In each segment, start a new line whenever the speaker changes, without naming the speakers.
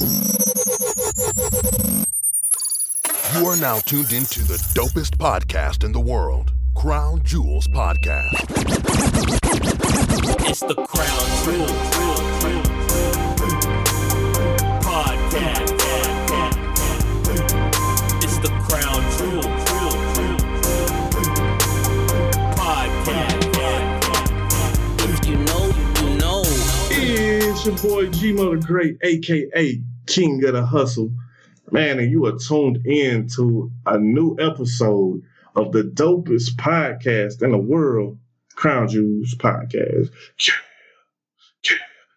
You are now tuned into the dopest podcast in the world, Crown Jewels Podcast.
It's the Crown Jewel Podcast. It's the Crown Jewel Podcast. If you know, you know.
It's your boy G Mo the Great, aka King of the Hustle. Man, and you are tuned in to a new episode of the dopest podcast in the world, Crown Jewels Podcast.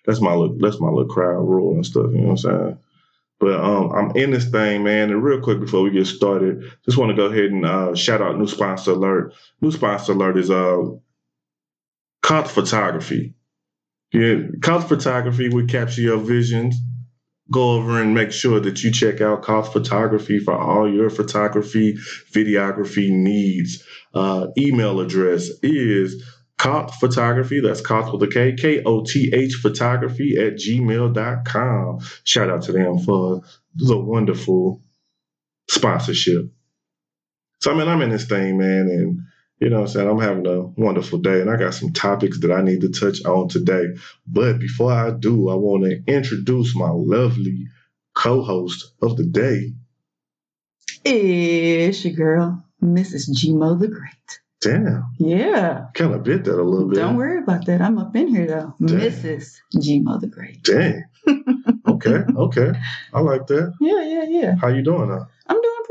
That's my little that's my little crowd roll and stuff, you know what I'm saying? But um, I'm in this thing, man. And real quick before we get started, just want to go ahead and uh, shout out new sponsor alert. New sponsor alert is uh, Koth Photography. Yeah, Koth Photography would capture your visions. Go over and make sure that you check out Koth Photography for all your photography, videography needs. Uh, email address is Koth Photography. That's Koth with a K, K O T H photography at gmail.com. Shout out to them for the wonderful sponsorship. So, I mean, I'm in this thing, man, and you know what I'm saying? I'm having a wonderful day, and I got some topics that I need to touch on today. But before I do, I want to introduce my lovely co host of the day.
It's your girl, Mrs. Gmo the Great.
Damn,
Yeah.
kind of bit that a little bit.
Don't worry about that. I'm up in here though. Mrs. Gmo the Great.
Dang. Okay, okay. I like that.
Yeah, yeah, yeah.
How you doing now?
I'm doing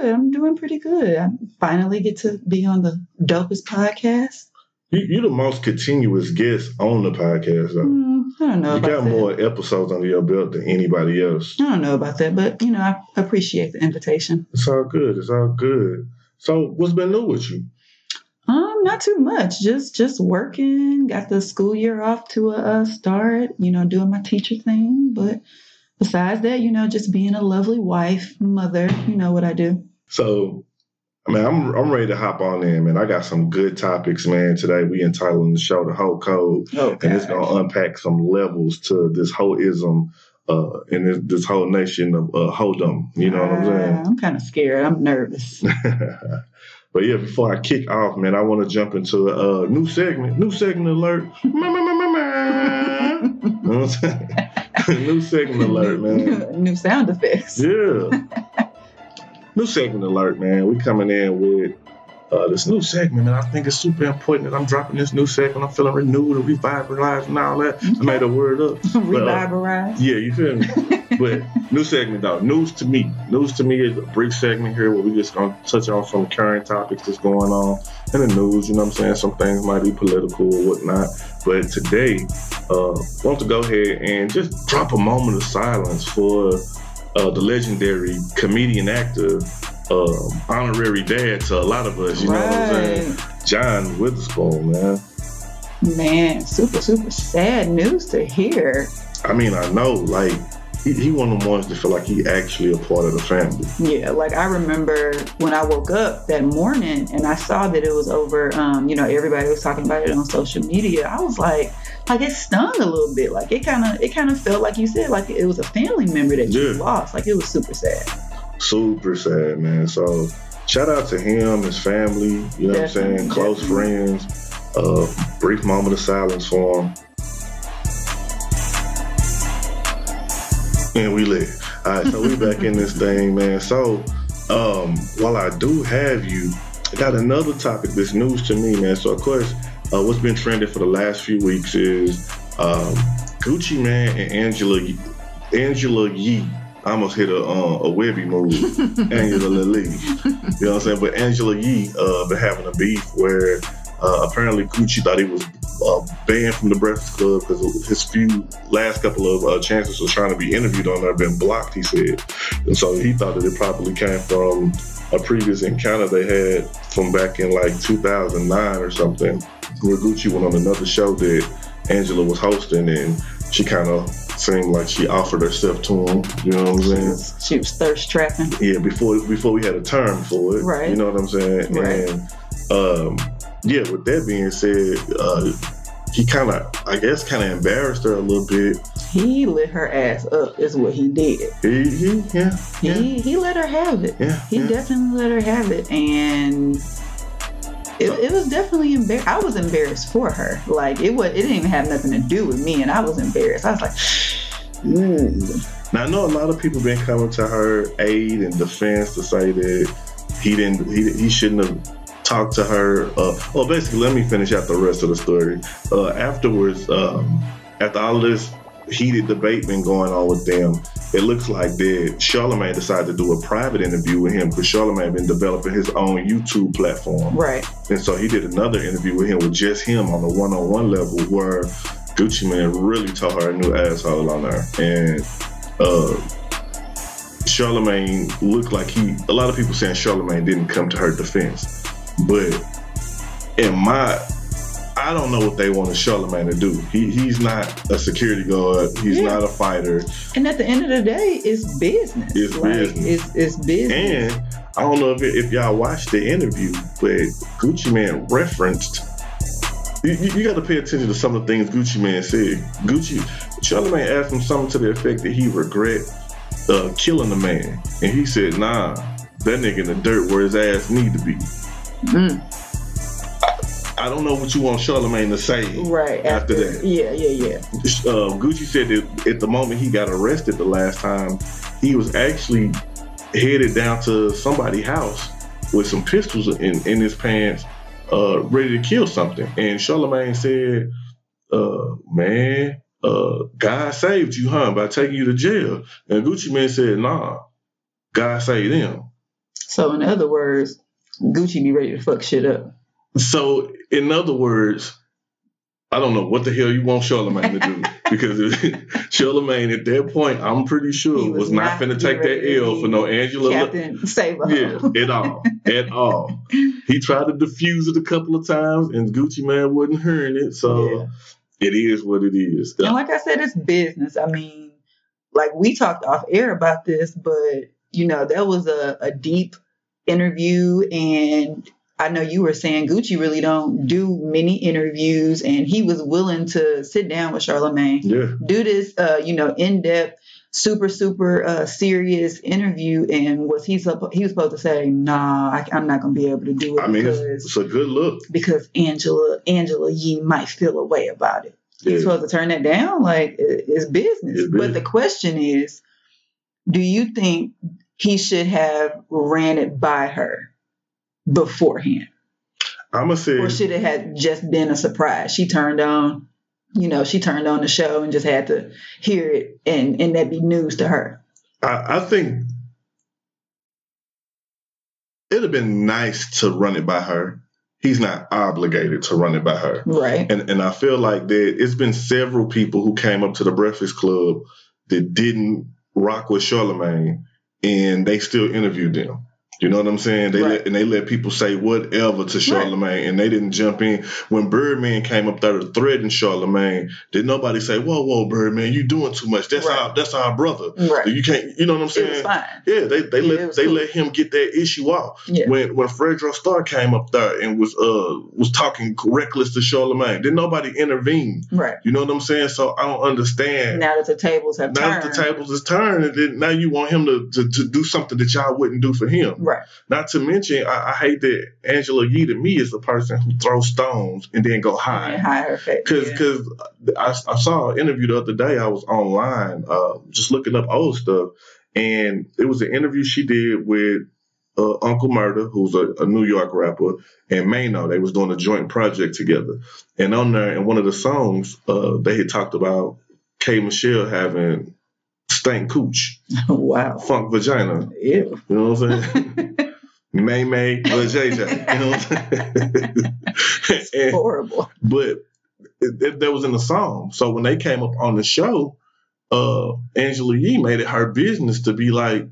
good. I'm doing pretty good. I finally get to be on the dopest podcast.
You, you're the most continuous guest on the podcast, though.
Hmm, I don't know
You got
that.
more episodes under your belt than anybody else.
I don't know about that, but you know, I appreciate the invitation.
It's all good. It's all good. So, what's been new with you?
Um, not too much. Just just working. Got the school year off to a, a start. You know, doing my teacher thing. But besides that, you know, just being a lovely wife, mother. You know what I do.
So, I mean, I'm I'm ready to hop on in, man. I got some good topics, man. Today we entitling the show the whole code,
Oh,
and it's gonna unpack some levels to this whole ism, uh, and this, this whole nation of uh, hold'em. You know what I'm saying?
I'm kind of scared. I'm nervous.
but yeah, before I kick off, man, I want to jump into a uh, new segment. New segment alert. New segment alert, man.
New sound effects.
Yeah. new segment alert, man. We coming in with uh, this new segment, and I think it's super important that I'm dropping this new segment. I'm feeling renewed and revitalized and all that. I made a word up. But, uh, yeah, you feel me? but new segment though. News to me. News to me is a brief segment here where we just gonna touch on some current topics that's going on in the news. You know what I'm saying? Some things might be political or whatnot. But today, uh, want to go ahead and just drop a moment of silence for uh, the legendary comedian actor, um, honorary dad to a lot of us. You know what I'm saying? John Witherspoon, man.
Man, super, super sad news to hear.
I mean, I know, like, he, he one of the ones that feel like he actually a part of the family.
Yeah, like I remember when I woke up that morning and I saw that it was over, um, you know, everybody was talking about it on social media. I was like, like it stung a little bit. Like it kind of, it kind of felt like you said, like it was a family member that you lost. Like it was super sad.
Super sad, man. So shout out to him, his family, you know what I'm saying? Close
definitely.
friends. Uh, brief moment of silence for him. And we live. All right, so we back in this thing, man. So um, while I do have you, I got another topic that's news to me, man. So of course, uh, what's been trending for the last few weeks is um, Gucci Mane and Angela Angela Yee. I almost hit a uh, a Webby move, Angela Lee. You know what I'm saying? But Angela Yee uh, been having a beef where uh, apparently Gucci thought he was uh, banned from the Breakfast Club because his few last couple of uh, chances of trying to be interviewed on there been blocked. He said, and so he thought that it probably came from a previous encounter they had from back in like 2009 or something, where Gucci went on another show that Angela was hosting, and she kind of seemed like she offered herself to him. You know what I'm
She
saying?
was, she was thirst trapping.
Yeah, before before we had a term for it.
Right.
You know what I'm saying?
Right.
And um, yeah, with that being said, uh, he kind of, I guess, kind of embarrassed her a little bit
he lit her ass up. Is what he did.
He, he, yeah, yeah,
He he let her have it.
yeah.
He
yeah.
definitely let her have it, and it, it was definitely embarrassed. I was embarrassed for her. Like it was, it didn't even have nothing to do with me, and I was embarrassed. I was like, ooh,
Now I know a lot of people been coming to her aid and defense to say that he didn't, he, he shouldn't have talked to her. Uh, well, basically, let me finish out the rest of the story. Uh, afterwards, um, after all this heated debate been going on with them, it looks like that Charlemagne decided to do a private interview with him because Charlemagne been developing his own YouTube platform.
right,
And so he did another interview with him with just him on the one on one level where Gucci Mane really told her a new asshole on her. And uh Charlemagne looked like he a lot of people saying Charlemagne didn't come to her defense. But in my I don't know what they wanted Charlemagne to do. He he's not a security guard. He's
Yeah.
not a fighter.
and at the end of the day, it's business.
It's
like,
business.
It's it's business.
And I don't know if, if y'all watched the interview, but Gucci Mane referenced. You, you, you got to pay attention to some of the things Gucci Mane said. Gucci, Charlemagne asked him something to the effect that he regret uh, killing the man, and he said, "Nah, that nigga in the dirt where his ass need to be."
Mm,
I don't know what you want Charlemagne to say
right
after that.
Yeah, yeah, yeah.
uh, Gucci said that at the moment he got arrested the last time, he was actually headed down to somebody's house with some pistols in, in his pants, uh, ready to kill something. And Charlemagne said, uh, man, uh, God saved you, huh, by taking you to jail. And Gucci Mane said, nah, God saved them.
So in other words, Gucci be ready to fuck shit up.
So, in other words, I don't know what the hell you want Charlemagne to do because Charlemagne at that point, I'm pretty sure
He
was, not, going to
take
that L for no Angela.
Captain Save a
Yeah, at all, at all. He tried to defuse it a couple of times, and Gucci Mane wasn't hearing it. So
Yeah.
it is what it is.
And like I said, it's business. I mean, like we talked off air about this, but you know, that was a, a deep interview and I know you were saying Gucci really don't do many interviews and he was willing to sit down with Charlemagne,
Yeah,
do this uh, you know, in-depth, super, super uh serious interview and was he suppo- he was supposed to say, nah, I, I'm not gonna be able to do it
I mean, it's,
because
it's a good look.
because Angela Angela Yee might feel a way about it
Yeah.
you're supposed to turn that down. Like it's business.
It's
But the question is, do you think he should have ran it by her beforehand,
I'm gonna say
or should it have just been a surprise? She turned on, you know, she turned on the show and just had to hear it, and and that be news to her.
I, I think it'd have been nice to run it by her. He's not obligated to run it by her.
Right.
And and I feel like that it's been several people who came up to the Breakfast Club that didn't rock with Charlemagne and they still interviewed them. You know what I'm saying? They
Right.
let, and they let people say whatever to Charlemagne, and they didn't jump in. When Birdman came up there to threaten Charlemagne, did nobody say, "Whoa, whoa, Birdman, you doing too much? That's
Right.
our that's our brother.
Right.
You can't. You know what I'm saying? Yeah, they they
Yeah,
let they
cool.
let him get that issue off.
Yeah.
When when Fredro Starr came up there and was uh was talking reckless to Charlemagne, did nobody intervene?
Right.
You know what I'm saying? So I don't understand.
Now that the tables have
Now that
turned.
the tables is turned, and then now you want him to, to, to do something that y'all wouldn't do for him.
Right.
Not to mention, I, I hate that Angela Yee to me is the person who throws stones and then go
And
hide.
hide her face.
Cause,
Yeah.
cause I, I saw an interview the other day. I was online, uh, just looking up old stuff, and it was an interview she did with uh, Uncle Murda, who's a, a New York rapper, and Mano. They was doing a joint project together, and on there, in one of the songs, uh, they had talked about K Michelle having stank cooch,
wow.
funk vagina.
Ew.
You know what I'm saying? May May, JJ. You know what I'm saying? And-
Horrible.
but it, it, that was in the song. So when they came up on the show, uh, Angela Yee made it her business to be like,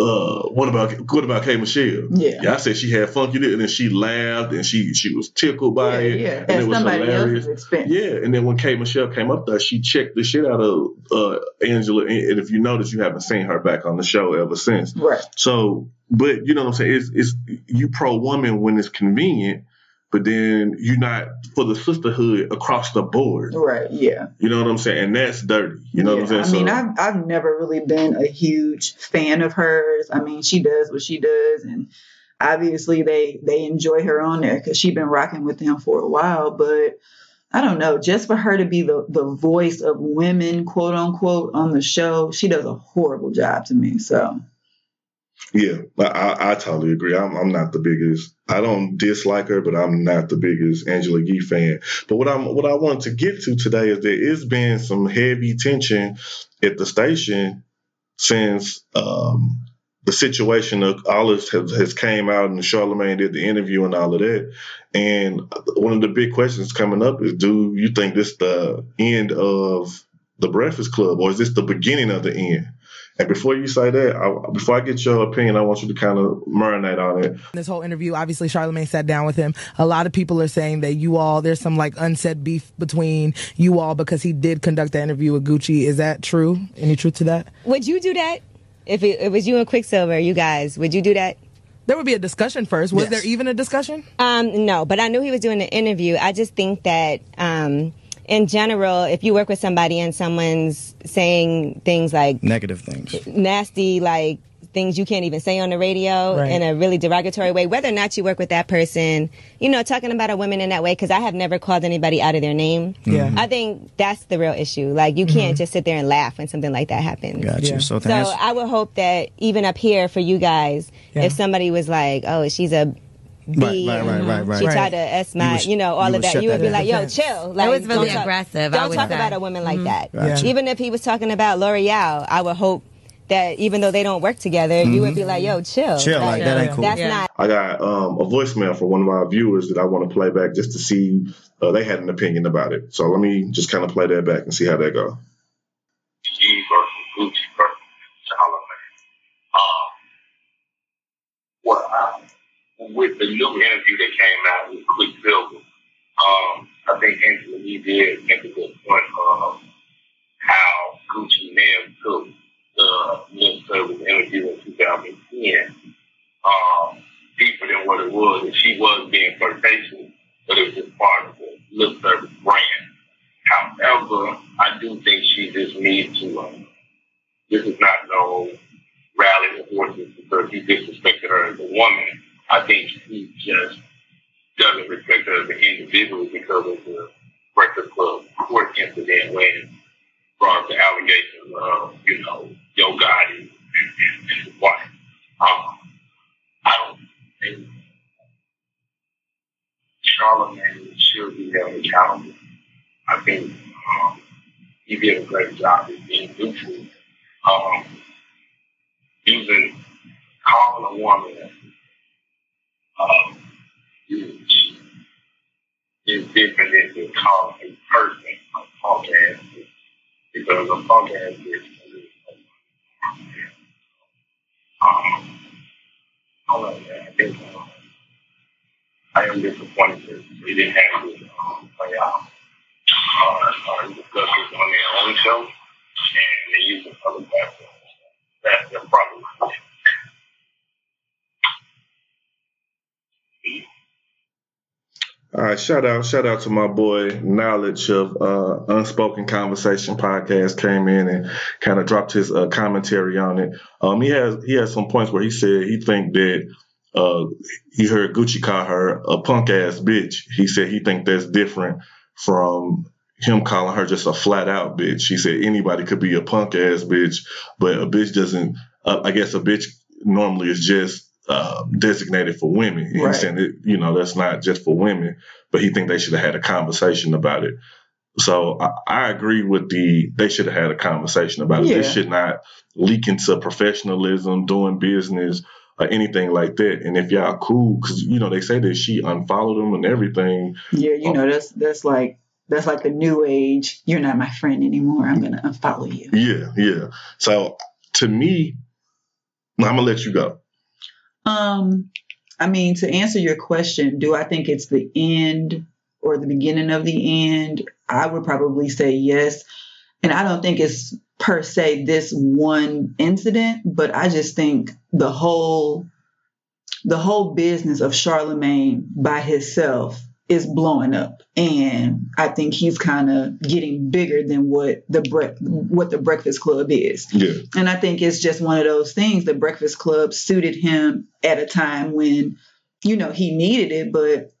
uh, what about what about K Michelle?
Yeah.
Yeah, I said she had funky lips, and then she laughed and she she was tickled by
yeah,
it.
yeah.
and
At
it was
somebody
hilarious.
else's expense.
Yeah, and then when K Michelle came up there, she checked the shit out of uh, Angela. And if you notice, you haven't seen her back on the show ever since.
Right.
So, but you know what I'm saying? It's, it's you pro woman when it's convenient. But then you're not for the sisterhood across the board.
Right. Yeah.
You know what I'm saying? And that's dirty. You know
Yeah,
what I'm saying?
I mean,
So-
I've I've never really been a huge fan of hers. I mean, she does what she does, and obviously they they enjoy her on there because she's been rocking with them for a while. But I don't know, just for her to be the the voice of women, quote unquote, on the show, she does a horrible job to me. So
Yeah, I, I, totally agree. I'm, I'm not the biggest. I don't dislike her, but I'm not the biggest Angela Yee fan. But what I'm what I wanted to get to today is there is been some heavy tension at the station since um, the situation of all this has, has came out and Charlemagne did the interview and all of that. And one of the big questions coming up is: Do you think this the end of the Breakfast Club, or is this the beginning of the end? And before you say that, I, before I get your opinion, I want you to kind of marinate on it.
this whole interview, obviously Charlemagne sat down with him. A lot of people are saying that you all, there's some like unsaid beef between you all because he did conduct the interview with Gucci. Is that true? Any truth to that?
Would you do that? If it, it was you and Quicksilver, you guys, would you do that?
There would be a discussion first. Was
Yes.
there even a discussion?
Um, no, but I knew he was doing the interview. I just think that, um, in general, if you work with somebody and someone's saying things like
Negative things.
nasty, like things you can't even say on the radio
Right.
in a really derogatory way, whether or not you work with that person, you know, talking about a woman in that way, because I have never called anybody out of their name.
Yeah. Mm-hmm.
I think that's the real issue. Like, you can't mm-hmm. just sit there and laugh when something like that happens.
Got
Yeah.
you. So, to
So I would hope that even up here for you guys,
Yeah.
if somebody was like, "Oh, she's a B,"
Right, right, right, right, right.
she
Right.
tried to S my,
would-
you know, all
you
of that, you would
that
be like, "Yo, chill." Like, it
was really
don't
aggressive, I
Don't
would
talk
say.
about a woman like that.
Gotcha.
Even if he was talking about L'Oreal, I would hope that even though they don't work together, you would be like, "Yo, chill."
Chill, like, that ain't cool.
That's
Yeah.
not.
I got um, a voicemail from one of our viewers that I want to play back just to see uh, they had an opinion about it. So let me just kind of play that back and see how that goes.
G versus Gucci versus Charlemagne. Um, well, I, with the new interview that came out with Quicksilver, um, I think Angela Yee did make a good point of how Gucci Mane took the lip service interview in 2010 um, deeper than what it was. And she was being flirtatious, but it was just part of the lip service brand. However, I do think she just needs to. Um, this is not no rally of horses because he disrespected her as a woman. I think he just doesn't respect her as an individual because of the Breakfast Club court incident when brought the allegations of, you know, Yo Gotti and, and, and his wife. Um, I don't think Charlemagne should be held accountable. I think um, he did a great job of being neutral, um, using calling a woman um, is different than just calling a person a punk ass bitch. because a punk ass bitch is um, I don't know, man. I think um, I am disappointed that they didn't have this um, play out uh, uh, discuss this on their own show, and they use it for other platforms. That's the problem.
All right, shout out, shout out to my boy Knowledge of uh, Unspoken Conversation podcast came in and kind of dropped his uh, commentary on it. Um, he has he has some points where he said he think that uh, he heard Gucci call her a punk ass bitch. He said he think that's different from him calling her just a flat out bitch. He said anybody could be a punk ass bitch, but a bitch doesn't. Uh, I guess a bitch normally is just uh, designated for women. He's
Right.
saying that you know that's not just for women, but he think they should have had a conversation about it. So I, I agree with the they should have had a conversation about it. This should not leak into professionalism, doing business, or anything like that. And if y'all cool, because you know they say that she unfollowed him and everything.
yeah, you know that's that's like that's like the new age. You're not my friend anymore. I'm gonna unfollow you.
Yeah, yeah. So to me, I'm gonna let you go.
Um, I mean, to answer your question, do I think it's the end or the beginning of the end? I would probably say yes. And I don't think it's per se this one incident, but I just think the whole the whole business of Charlemagne by himself is blowing up, and I think he's kind of getting bigger than what the bre- what the Breakfast Club is.
Yeah.
And I think it's just one of those things. The Breakfast Club suited him at a time when, you know, he needed it, but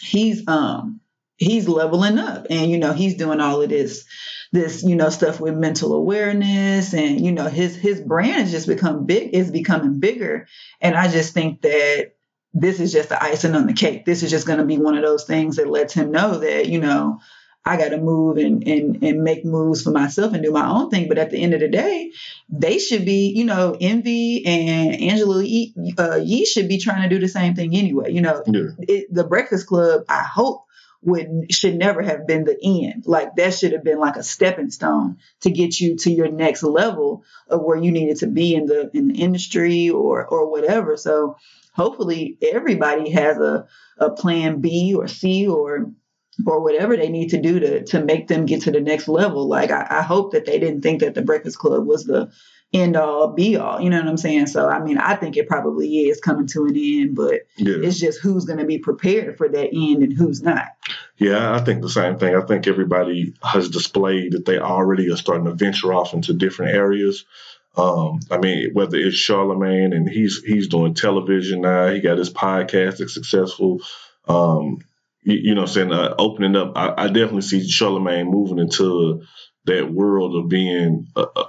he's um he's leveling up and you know he's doing all of this this you know stuff with mental awareness and you know his his brand has just become big is becoming bigger and i just think that this is just the icing on the cake this is just going to be one of those things that lets him know that you know I got to move and, and and make moves for myself and do my own thing. But at the end of the day, they should be, you know, Envy and Angela Yee, uh, Yee should be trying to do the same thing anyway. You know,
Yeah.
it, the Breakfast Club, I hope would should never have been the end. Like that should have been like a stepping stone to get you to your next level of where you needed to be in the in the industry or or whatever. So hopefully everybody has a a plan B or C or or whatever they need to do to to make them get to the next level. Like I, I hope that they didn't think that the Breakfast Club was the end all be all. You know what I'm saying? So I mean, I think it probably is coming to an end, but
Yeah.
it's just who's going to be prepared for that end and who's not.
Yeah, I think the same thing. I think everybody has displayed that they already are starting to venture off into different areas. Um, I mean, whether it's Charlemagne and he's he's doing television now, he got his podcast that's successful. Um, you, you know, I'm saying uh, opening up. I, I definitely see Charlemagne moving into that world of being a, a,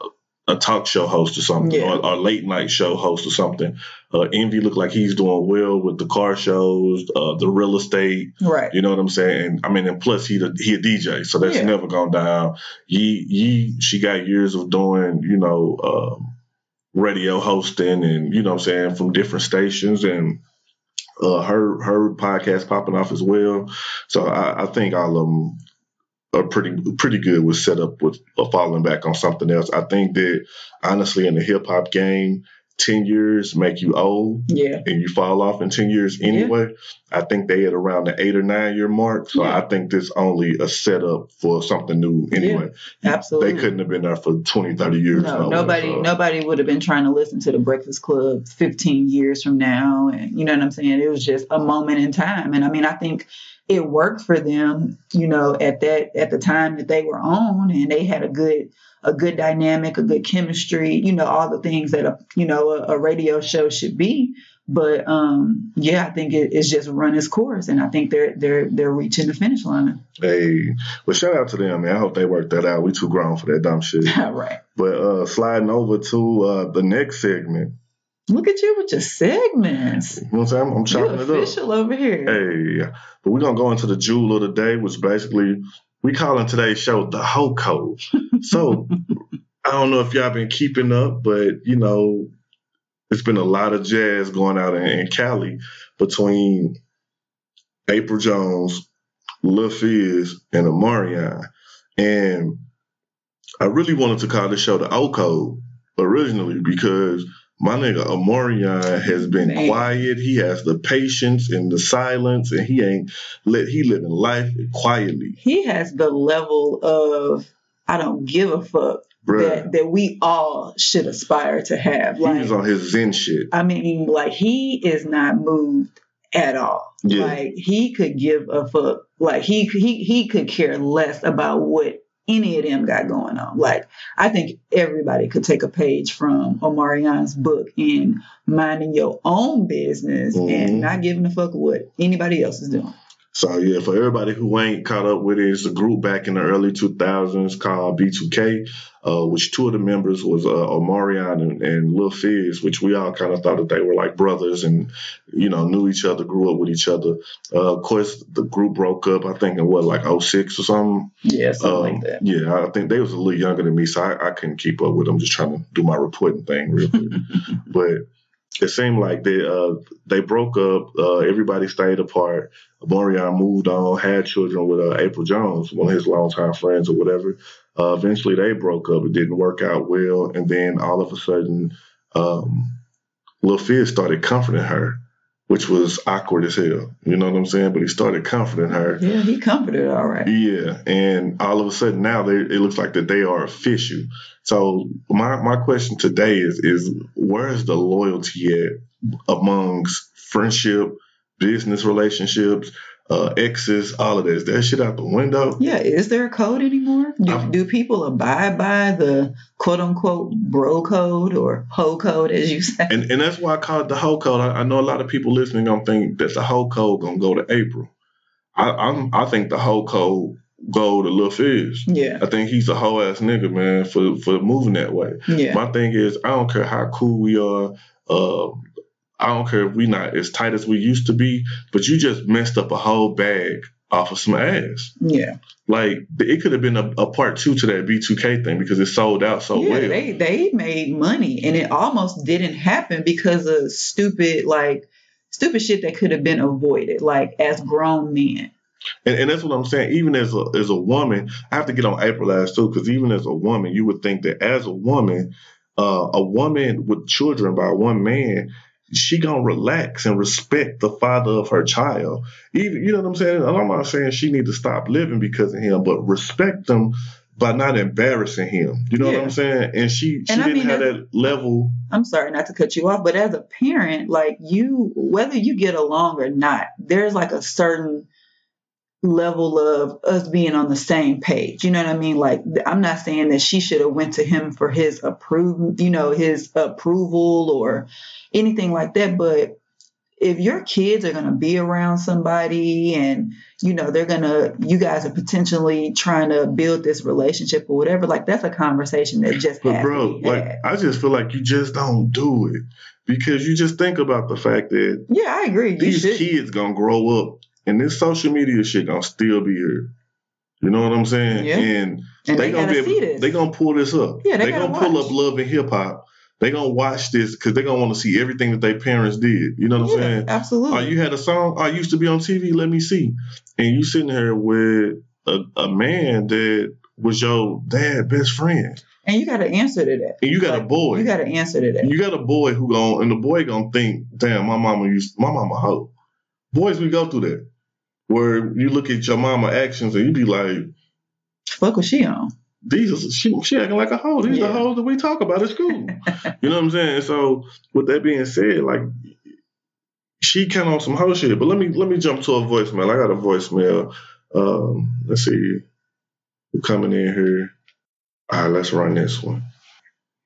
a talk show host or something,
Yeah.
or, or late night show host or something. Uh, Envy look like he's doing well with the car shows, uh, the real estate.
Right.
You know what I'm saying? And I mean, and plus he the, he a DJ, so that's
Yeah.
never gone down. Yee Yee, she got years of doing, you know, um, radio hosting, and you know what I'm saying from different stations, and uh, her her podcast popping off as well. So I, I think all of them are pretty pretty good with setup with uh, falling back on something else. I think that honestly in the hip hop game, ten years make you old
Yeah.
and you fall off in 10 years anyway. I think they at around the eight or nine year mark. So
Yeah.
I think this only a setup for something new anyway.
Absolutely.
They couldn't have been there for 20, 30 years.
No, nobody,
so.
nobody would have been trying to listen to the Breakfast Club 15 years from now, and you know what I'm saying. It was just a moment in time, and I mean, I think it worked for them, you know, at that at the time that they were on, and they had a good a good dynamic, a good chemistry, you know, all the things that a you know a, a radio show should be. But um, yeah, I think it, it's just run its course, and I think they're they're they're reaching the finish line.
Hey, well, shout out to them, man. I hope they work that out. We too grown for that dumb shit.
All right,
but uh, sliding over to uh, the next segment.
Look at you with your segments.
You know what I'm saying? I'm, chopping it up.
official over here.
Hey, but we're gonna go into the jewel of the day, which basically we calling today's show the Ho Code. So I don't know if y'all been keeping up, but you know, it's been a lot of jazz going out in, in Cali between Apryl Jones, Lil Fizz, and Omarion. And I really wanted to call this show the O Code originally because my nigga Omarion has been
Man.
quiet. He has the patience and the silence, and he ain't let he living life quietly,
he has the level of I don't give a fuck
bruh.
that that we all should aspire to have. Like
He's on his Zen shit.
I mean, like he is not moved at all.
Yeah.
Like he could give a fuck. Like he he he could care less about what any of them got going on. Like I think everybody could take a page from Omarion's book in minding your own business
Mhm.
and not giving a fuck what anybody else is doing.
So yeah, for everybody who ain't caught up with it, it's a group back in the early 2000s called B2K, uh, which two of the members was uh, Omarion and, and Lil Fizz, which we all kind of thought that they were like brothers and you know knew each other, grew up with each other. Uh, of course, the group broke up. I think in what like 06 or something.
Yeah, something
Um,
like that.
Yeah, I think they was a little younger than me, so I, I couldn't keep up with them. Just trying to do my reporting thing real quick, but it seemed like they uh, they broke up. Uh, everybody stayed apart. Omarion moved on, had children with uh, Apryl Jones, one of his longtime friends or whatever. Uh, eventually, they broke up. It didn't work out well, and then all of a sudden, um, Lil Fizz started comforting her which was awkward as hell. You know what I'm saying? But he started comforting her.
Yeah, he comforted her all right.
Yeah, and all of a sudden now they, it looks like that they are official. So my my question today is is where is the loyalty at amongst friendship, business relationships, uh, exes, all of that? Is that shit out the window?
Yeah, is there a code anymore? Do,
I'm-
do people abide by the quote unquote bro code or hoe code, as you say?
And and that's why I call it the whole code. I, I know a lot of people listening gonna think that the whole code gonna go to Apryl. I I'm, I think the whole code go to Lil Fizz.
Yeah,
I think he's a whole ass nigga, man, for for moving that way.
yeah,
My thing is, I don't care how cool we are. Uh, I don't care if we not as tight as we used to be, but you just messed up a whole bag off of some ass.
yeah.
Like it could have been a, a part two to that B2K thing because it sold out so
yeah,
well.
they they made money, and it almost didn't happen because of stupid like stupid shit that could have been avoided, like as grown men.
And, and that's what I'm saying. Even as a as a woman, I have to get on Apryl last too, because even as a woman, you would think that as a woman, uh, a woman with children by one man, she gonna relax and respect the father of her child. Even you know what I'm saying. I'm not saying she need to stop living because of him, but respect them by not embarrassing him. You know
Yeah.
what I'm saying? And she she
And
didn't
mean,
have that level.
I'm sorry not to cut you off, but as a parent, like you, whether you get along or not, there's like a certain level of us being on the same page. You know what I mean? Like I'm not saying that she should have went to him for his approval, you know, his approval or anything like that, but if your kids are going to be around somebody and you know they're going to you guys are potentially trying to build this relationship or whatever like that's a conversation that just
But bro, like
had.
I just feel like you just don't do it because you just think about the fact that
Yeah, I agree.
These kids gonna grow up and this social media shit gonna still be here. You know what I'm saying?
Yeah.
And,
And they,
gonna be able, they gonna pull this up.
Yeah, they
gonna
gotta
pull up love and hip hop. They gonna watch this because they gonna want to see everything that their parents did. You know what I'm saying?
absolutely.
Oh, you had a song. Oh, I used to be on TV. Let me see. And you sitting here with a, a man that was your dad best friend,
and you got to answer to that.
and you got a boy.
You got to answer to that.
You got a boy who gon' and the boy gonna think, damn, my mama used my mama hoe. Boys, we go through that. Where you look at your mama actions and you be like,
Fuck was she on?
these are she, she acting like a hoe. These are the hoes that we talk about at school. you know what I'm saying? So with that being said, like she kind of on some hoe shit. But let me let me jump to a voicemail. I got a voicemail. Um, let's see. Who coming in here? All right, let's run this one.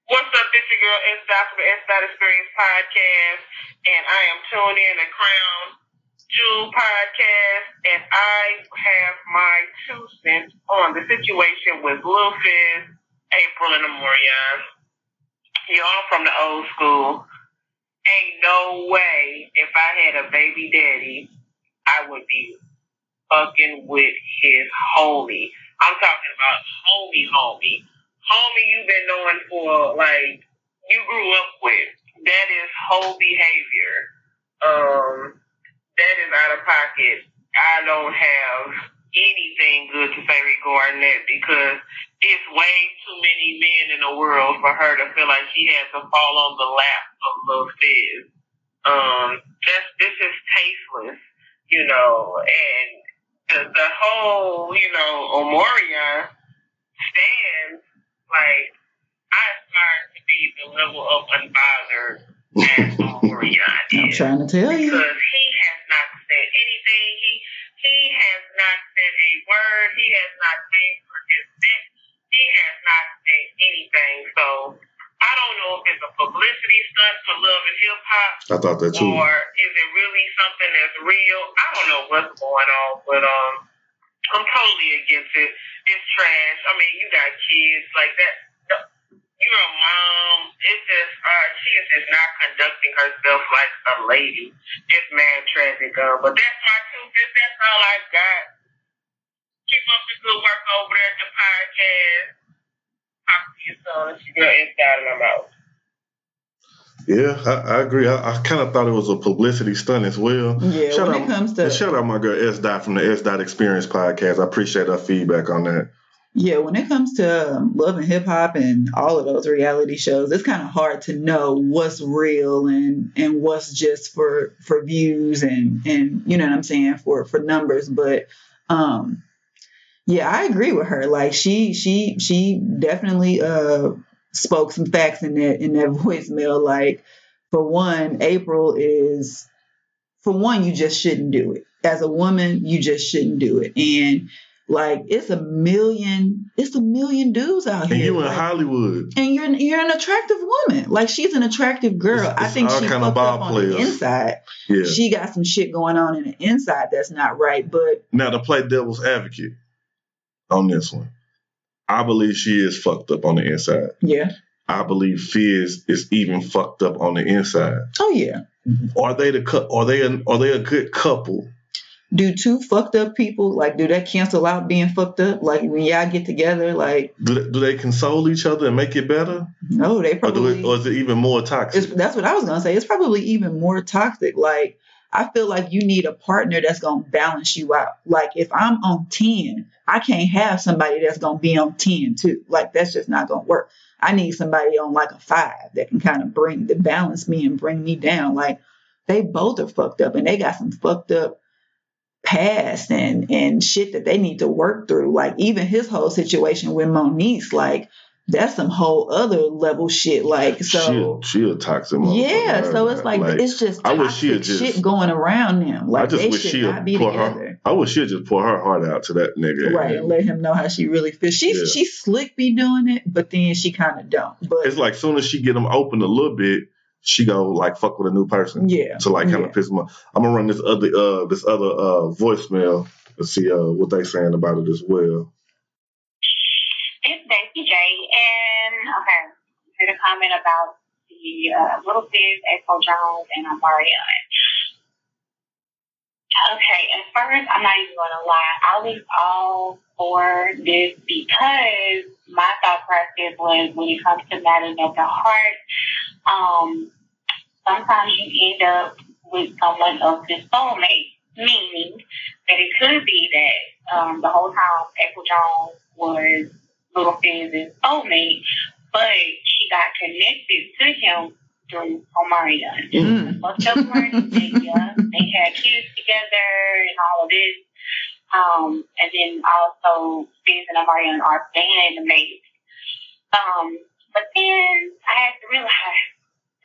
What's up, this your girl S. Dot from the S. Dot Experience podcast, and I am tuned in to Crown Jewel podcast, and I have my two cents on the situation with Lil Fizz, Apryl, and Omarion. Y'all from the old school. Ain't no way if I had a baby daddy, I would be fucking with his homie. I'm talking about homie, homie homie you've been knowing for like you grew up with. That is whole behavior. Um, that is out of pocket. I don't have anything good to say regarding that because it's way too many men in the world for her to feel like she has to fall on the lap of Lil Fizz. Um, just this is tasteless, you know, and the, the whole, you know, Omarion stands like I aspire to be the level of unbothered as Omarion
I'm trying to tell you.
Because he has not said anything. He he has not said a word. He has not paid for his debt. He has not said anything. So I don't know if it's a publicity stunt for love and hip hop
I thought that too.
or is it really something that's real? I don't know what's going on, but um, I'm totally against it. It's trash. I mean, you got kids like that. The- You're a mom. It's just uh, she is just not conducting herself like a lady. It's mad tragic. Uh, but that's my two cents. That's all I got. Keep up the good work over there at the podcast. Talk to you soon. It's your girl inside of my mouth.
Yeah, I, I agree. I, I kind of thought it was a publicity stunt as well.
Yeah, when it comes to-
shout out my girl S Dot from the S Dot Experience podcast. I appreciate her feedback on that.
Yeah, when it comes to um, love and hip hop and all of those reality shows, it's kind of hard to know what's real and and what's just for for views and and you know what I'm saying for for numbers. But um, yeah, I agree with her. Like she she she definitely uh spoke some facts in that in that voicemail. Like for one, Apryl is for one, you just shouldn't do it. As a woman, you just shouldn't do it. And like it's a million, it's a million dudes out
And
here.
And you in
like-
Hollywood.
and you're you're an attractive woman. Like she's an attractive girl.
It's-
I think she
kind of
fucked up on the inside.
Yeah.
She got some shit going on in the inside that's not right. But
Now to play devil's advocate on this one, I believe she is fucked up on the inside.
yeah.
I believe Fizz is even fucked up on the inside.
Oh yeah.
Are they the are they a, are they a good couple?
Do two fucked up people like do that cancel out being fucked up? Like when y'all get together, like
Do they, do they console each other and make it better,
no, they
or, do
probably
it, or is it even more
it's,
toxic?
that's what I was gonna say. It's probably even more toxic. Like I feel like you need a partner that's gonna balance you out. Like if I'm on ten, I can't have somebody that's gonna be on ten too. Like that's just not gonna work. I need somebody on like a five that can kind of bring to balance me and bring me down. Like they both are fucked up and they got some fucked up past and and shit that they need to work through. Like even his whole situation with Moniece, like that's some whole other level shit. Like so.
she, she a toxic.
Yeah, so it's like, it's just
I wish she'd just-
shit going around them. Like
I just
they
wish
should
she
not be together.
her. I wish she'd just pour her heart out to that nigga.
Right, and let him know how she really feels. She
Yeah.
she slick be doing it, but then she kind of don't. But
It's like soon as she get them open a little bit, she go like fuck with a new person.
yeah,
to like kind
yeah.
of piss them off. I'm gonna run this other uh this other uh voicemail and see uh what they saying about it as well.
It's Daisy J, and okay, here to comment about the uh, Little Fizz, Apryl Jones, and Omarion. Okay, at first, I'm not even gonna lie, I was all for this because my thought process was when it comes to matters of the heart, um, sometimes you end up with someone else's soulmate, meaning that it could be that um, the whole time Apryl Jones was Little Fizz's soulmate, but she got connected to him through Omarion.
Mm.
Most of them were they had kids together and all of this. Um, and then also Fizz and Omarion are bandmates. Um, but then I had to realize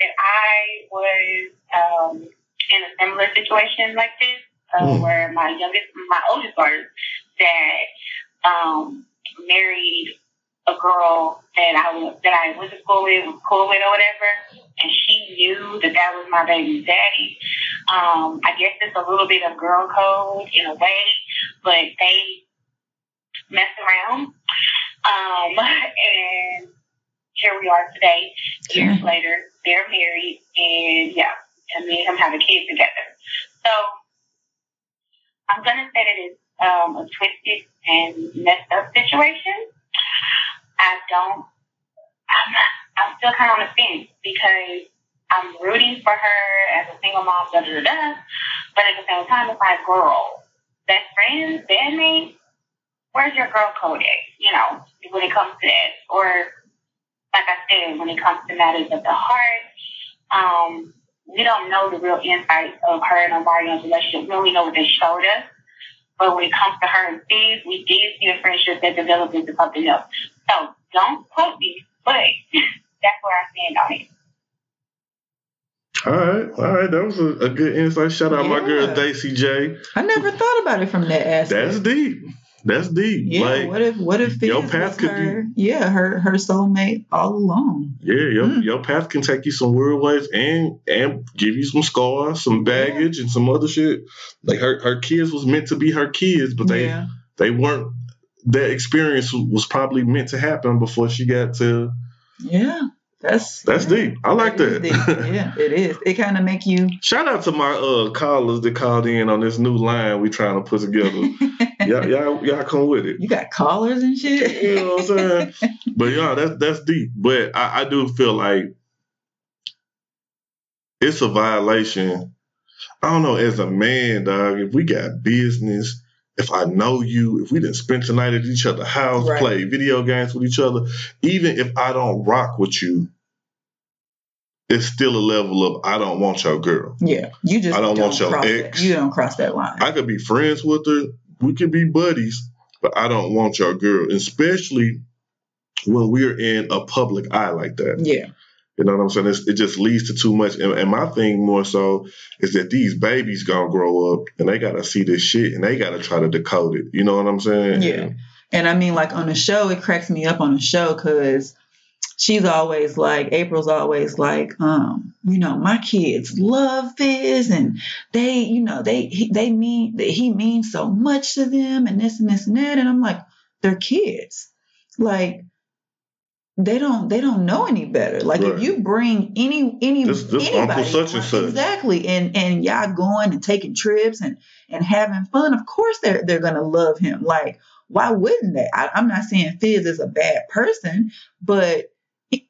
that I was um, in a similar situation like this, uh,
Mm.
where my youngest, my oldest daughter, that um, married a girl that I was that I went to school with, was cool with, or whatever, and she knew that that was my baby's daddy. Um, I guess it's a little bit of girl code in a way, but they messed around. Um, and here we are today, years later. They're married, and yeah, and me and him have a kid together. So I'm gonna say that it's um, a twisted and messed up situation. I don't. I'm, I'm still kind of on the fence because I'm rooting for her as a single mom, da da da da. But at the same time, it's like, girl, best friends, bandmates, where's your girl code at? You know, when it comes to that, or like I said, when it comes to matters of the heart, um, we don't know the real insights of her and Omarion's relationship. We only know what they showed us. But when it comes to her and Steve, we did see a friendship that developed into something else. So don't quote me, but that's where I stand on it.
All right, all right, that was a, a good insight. Shout out my girl
Yeah.
Daisy J.
I never thought about it from that aspect.
That's deep. That's deep.
yeah.
like
what if what if
your path could
her? Yeah, her her soulmate all along.
yeah, your
Mm.
your path can take you some weird ways and and give you some scars, some baggage, and some other shit. Like her her kids was meant to be her kids, but they
yeah.
they weren't. That experience was probably meant to happen before she got to.
Yeah. That's
That's
yeah.
deep. I like that.
Yeah, it is. It kind of make you.
Shout out to my uh callers that called in on this new line we trying to put together. y'all, y'all, y'all come with it.
You got callers and shit.
You know what I'm saying? but yeah, that's that's deep. But I, I do feel like it's a violation. I don't know, as a man, dog, if we got business if I know you, if we didn't spend tonight at each other's house,
Right.
play video games with each other, even if I don't rock with you, it's still a level of I don't want your girl.
Yeah, you just
I don't want your
cross
ex.
That. You don't cross that line.
I could be friends with her, we can be buddies, but I don't want your girl, especially when we're in a public eye like that.
yeah,
You know what I'm saying? It's, it just leads to too much. And, and my thing more so is that these babies gonna grow up and they gotta see this shit and they gotta try to decode it. You know what I'm saying?
yeah. And I mean, like on the show, it cracks me up on the show because she's always like, Apryl's always like, um, you know, my kids love this, and they, you know, they he, they mean that he means so much to them, and this and this and that. And I'm like, they're kids, like. They don't. They don't know any better. Like
Right.
if you bring any any
This- this
anybody,
such and such.
exactly, and and y'all going and taking trips and and having fun. Of course, they're they're gonna love him. Like why wouldn't they? I, I'm not saying Fizz is a bad person, but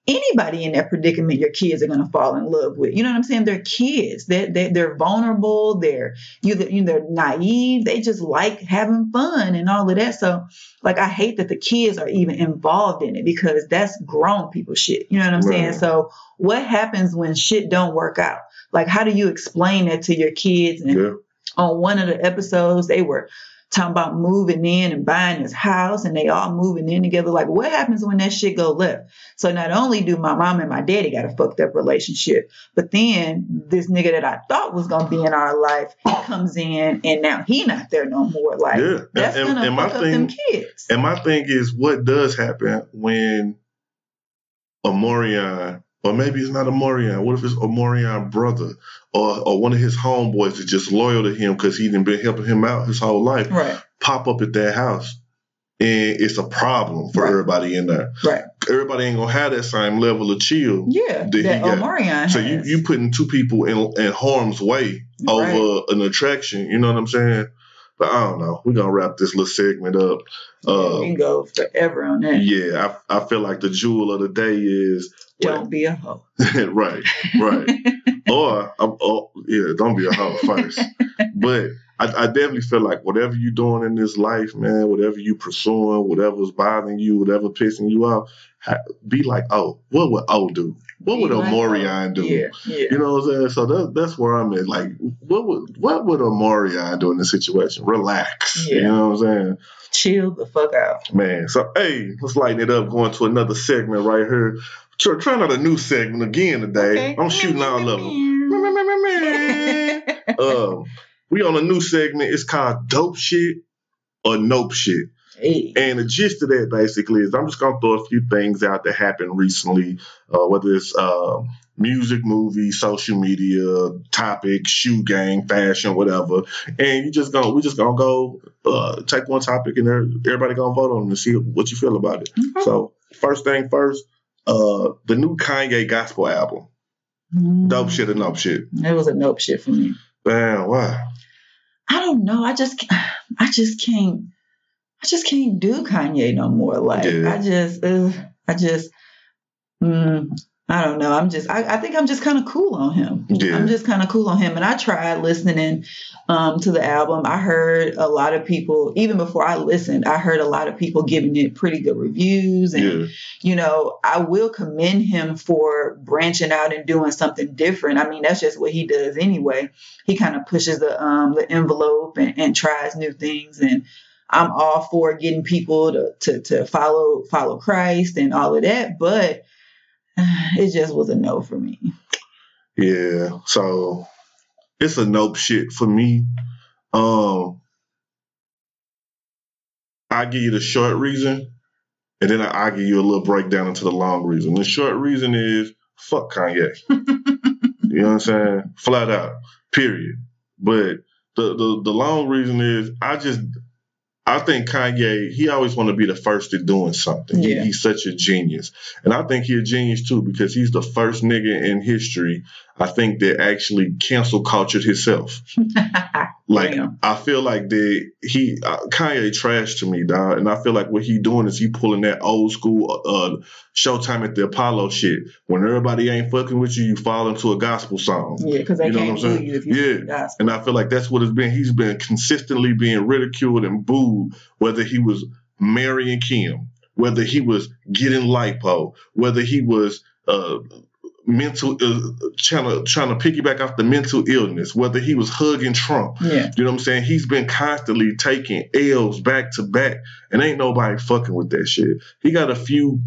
anybody in that predicament, your kids are gonna fall in love with. You know what I'm saying? They're kids. They're they're, they're vulnerable. They're you you know, they're naive. They just like having fun and all of that. So like I hate that the kids are even involved in it because that's grown people shit. You know what I'm saying? So what happens when shit don't work out? Like how do you explain that to your kids? And
Yeah.
on one of the episodes, they were talking about moving in and buying this house and they all moving in together. Like, what happens when that shit go left? So not only do my mom and my daddy got a fucked up relationship, but then this nigga that I thought was gonna be in our life comes in and now he not there no more. Like
Yeah.
that's
And-
gonna
and my
fuck up them
thing-
kids.
And my thing is, what does happen when Omarion, or maybe it's not Omarion, what if it's Omarion brother, or or one of his homeboys that's just loyal to him because he's been helping him out his whole life,
Right,
pop up at their house, and it's a problem for
Right.
everybody in there.
right.
Everybody ain't gonna have that same level of chill.
Yeah,
That he
that. Omarion
So you you putting two people in in harm's way over
Right.
an attraction. You know what I'm saying? But I don't know. We're gonna wrap this little segment up. Uh,
we can go forever on that.
yeah, I, I feel like the jewel of the day is
Don't be a hoe.
right, right. or, um, or yeah, don't be a hoe first. but I, I definitely feel like whatever you're doing in this life, man, whatever you pursuing, whatever's bothering you, whatever pissing you off, be like, oh, what would O do? What would a
oh,
do?
Yeah, yeah.
You know what I'm saying? So that, that's where I'm at. Like, what would what would Omarion do in this situation? Relax. You know what I'm saying?
Chill the fuck out.
Man, so hey, let's lighten it up. Going to another segment right here. Try, trying out a new segment again today.
Okay.
I'm shooting all of them. um, we on a new segment. It's called Dope Shit or Nope Shit.
Hey.
And the gist of that basically is I'm just gonna throw a few things out that happened recently, uh, whether it's uh, music, movie, social media, topic, shoe game, fashion, whatever. And you just gonna we just gonna go uh, take one topic and everybody gonna vote on it and see what you feel about it. So first thing first, uh, the new Kanye gospel album, dope shit or nope shit.
It was a nope shit for me.
Man, why?
I don't know. I just, I just can't, I just can't do Kanye no more. Like,
Yeah.
I just, uh, I just, mm, I don't know. I'm just, I, I think I'm just kind of cool on him.
Yeah.
I'm just kind of cool on him. And I tried listening um, to the album. I heard a lot of people, even before I listened, I heard a lot of people giving it pretty good reviews. And,
Yeah.
you know, I will commend him for branching out and doing something different. I mean, that's just what he does anyway. He kind of pushes the um the envelope and, and tries new things and I'm all for getting people to, to to follow follow Christ and all of that, but it just was a no for me.
Yeah, so it's a nope shit for me. Um, I give you the short reason, and then I, I give you a little breakdown into the long reason. The short reason is fuck Kanye. you know what I'm saying? Flat out, period. But the the, the long reason is I just I think Kanye he always want to be the first at doing something. He-
Yeah.
he's such a genius, and I think he's a genius too because he's the first nigga in history I think that actually cancel cultured himself. Like. I feel like they he uh, Kanye trash to me, dog, and I feel like what he doing is he pulling that old school uh Showtime at the Apollo shit. When everybody ain't fucking with you, you fall into a gospel song.
Yeah, because they
You know
can't
what I'm saying?
you if you
Yeah. And I feel like that's what it's been. He's been consistently being ridiculed and booed, whether he was marrying Kim, whether he was getting lipo, whether he was uh, mental uh, trying to trying to piggyback off the mental illness, whether he was hugging Trump.
Yeah.
You know what I'm saying? He's been constantly taking L's back to back, and ain't nobody fucking with that shit. He got a few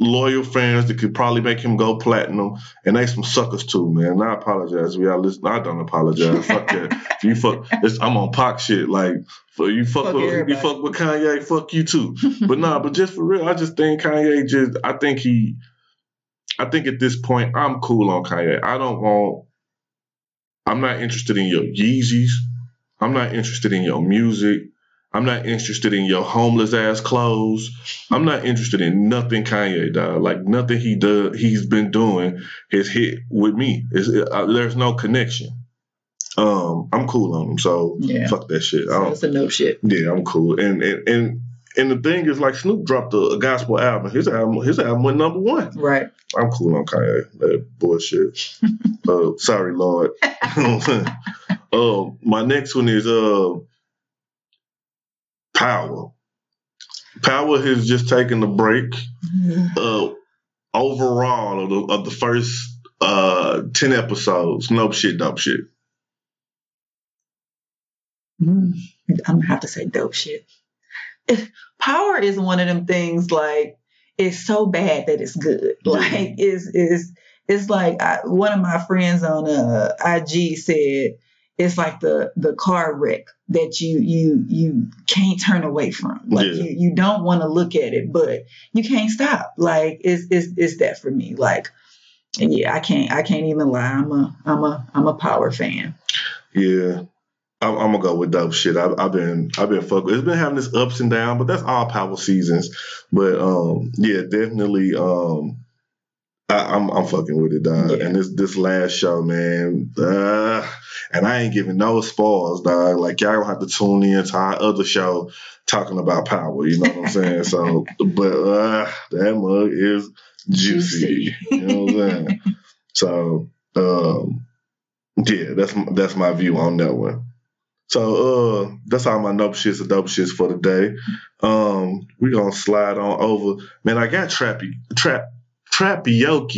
loyal fans that could probably make him go platinum, and they some suckers too, man. I apologize. We all listen. I don't apologize. fuck that. You fuck. I'm on Pac shit. Like for you fuck,
Fuck
with you fuck with Kanye. Fuck you too. but nah. But just for real, I just think Kanye just. I think he. I think at this point, I'm cool on Kanye. I don't want. I'm not interested in your Yeezys. I'm not interested in your music. I'm not interested in your homeless ass clothes. I'm not interested in nothing Kanye dog. Like nothing he does, he's been doing has hit with me. Uh, there's no connection. Um, I'm cool on him, so
Yeah.
fuck that shit. I don't,
it's a no shit.
Yeah, I'm cool. And and and and the thing is, like Snoop dropped a, a gospel album. His album, his album went number one.
Right.
I'm cool on Kanye. That bullshit. uh, sorry, Lord. uh, my next one is uh, Power. Power has just taken a break. Uh, overall of the, of the first uh, ten episodes, nope shit, dope shit.
Mm, I'm gonna have to say dope shit. Power is one of them things like it's so bad that it's good. Like is is it's like I, one of my friends on uh, IG said it's like the the car wreck that you you you can't turn away from. Like
Yeah.
you you don't want to look at it, but you can't stop. Like it's it's it's that for me. Like yeah, I can't I can't even lie. I'm a I'm a I'm a power fan.
Yeah. I'm, I'm gonna go with dope shit. I've, I've been, I've been fuck. It's been having this ups and downs, but that's all power seasons. But um, yeah, definitely. Um, I, I'm, I'm fucking with it, dog.
Yeah.
And this, this last show, man. Uh, and I ain't giving no spoils, dog. Like y'all gonna have to tune in to our other show talking about power. You know what I'm saying? so, but uh, that mug is juicy.
Juicy.
You know what I'm saying? So, um, yeah, that's that's my view on that one. So uh that's all my dope shits and dope shits for today. Um we gonna slide on over. Man, I got trappy trap trapaoke,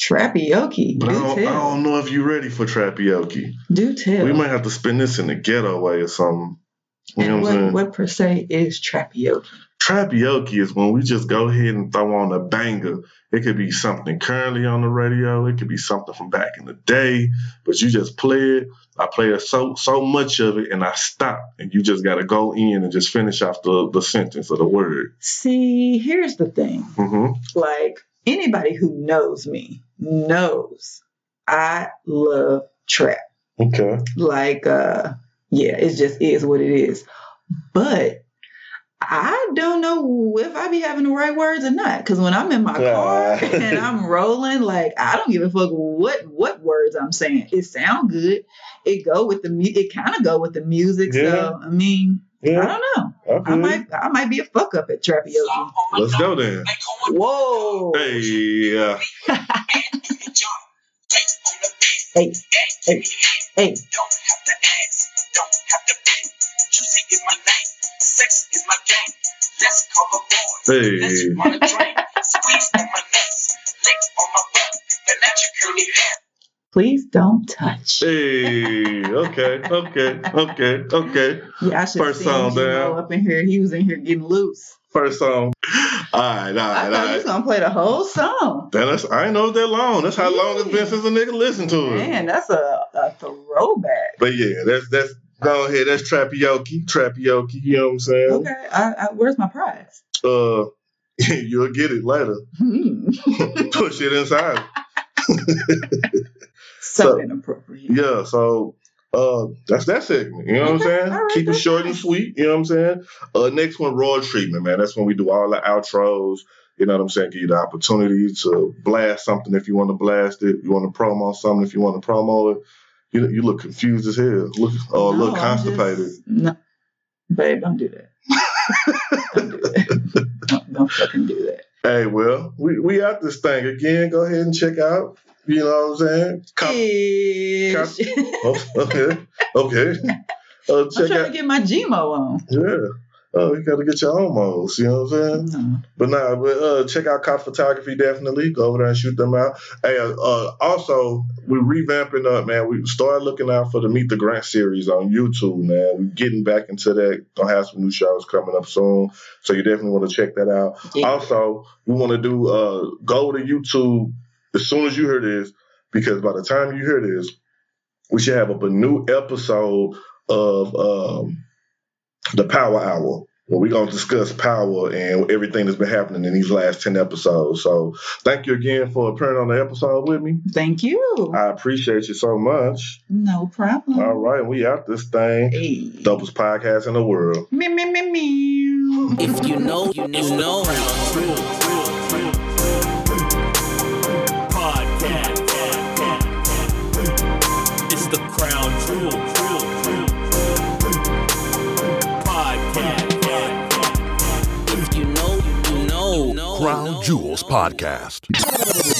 Trapaoke.
but I
Do
don't, I don't know if you're ready for trapaoke.
Do tell.
We might have to spin this in the ghetto way or something. You know
And
what I'm
what,
saying?
what per se is trapaoke?
Trapaoke is when we just go ahead and throw on a banger. It could be something currently on the radio. It could be something from back in the day, but you just play it. I play so so much of it, and I stop, and you just got to go in and just finish off the, the sentence or the word.
See, here's the thing.
hmm
Like anybody who knows me knows I love trap.
Okay.
Like, uh, yeah, it just is what it is. But I don't know if I be having the right words or not. Because when I'm in my car and I'm rolling, like I don't give a fuck what what words I'm saying. It sound good. It go with the mu- it kind of go with the music.
Yeah.
So I mean, I don't know. I might I might be a fuck up at trapaoke.
Let's go then.
Whoa.
Hey, yeah.
Hey, hey, hey. Please don't touch.
Hey. Okay. Okay. Okay. Okay.
Yeah, I should
First song down.
up in here. He was in here getting loose.
First song. All right. All right.
I
All
thought he was gonna play the whole song.
That's, I know that long. That's how long it's been since a nigga listened to it.
Man, that's a, a throwback.
But yeah, that's that's go ahead. That's trapaoke, trapaoke. You know what I'm saying?
Okay, I, I, where's my prize?
Uh, you'll get it later.
Hmm.
Push it inside.
so,
So-
inappropriate.
Yeah. So uh, that's that segment. You know what I'm saying?
right,
Keep it short and sweet. You know what I'm saying? Uh, next one, royal treatment, man. That's when we do all the outros. You know what I'm saying? Give you the opportunity to blast something if you want to blast it. You want to promo something if you want to promo it. You you look confused as hell. Look or
No,
look constipated.
just- no, babe, don't do that. don't do that. Don't, fucking do that.
Hey, well, we we out this thing again. Go ahead and check out. You know what I'm saying? Cop-
Ish.
oh, okay, okay. Uh,
I'm trying
out.
to get my Gmo on.
Yeah. Oh, you got to get your own models. You know what I'm saying?
No.
But nah, but uh, check out Cop Photography definitely. Go over there and shoot them out. Hey, uh, uh, also we're revamping up, man. We started looking out for the Meet the Grant series on YouTube, man. We're getting back into that. Gonna have some new shows coming up soon, so you definitely want to check that out.
Yeah.
Also, we want to do uh, go to YouTube as soon as you hear this, because by the time you hear this, we should have up a new episode of um, the Power Hour. Where we're gonna discuss power and everything that's been happening in these last ten episodes. So thank you again for appearing on the episode with me.
Thank you.
I appreciate you so much.
No problem.
All right, we out this thing.
Hey.
Dopest podcast in the world.
Me, me, me, me.
If you know, you know.
Podcast.
Crown Jewels Podcast.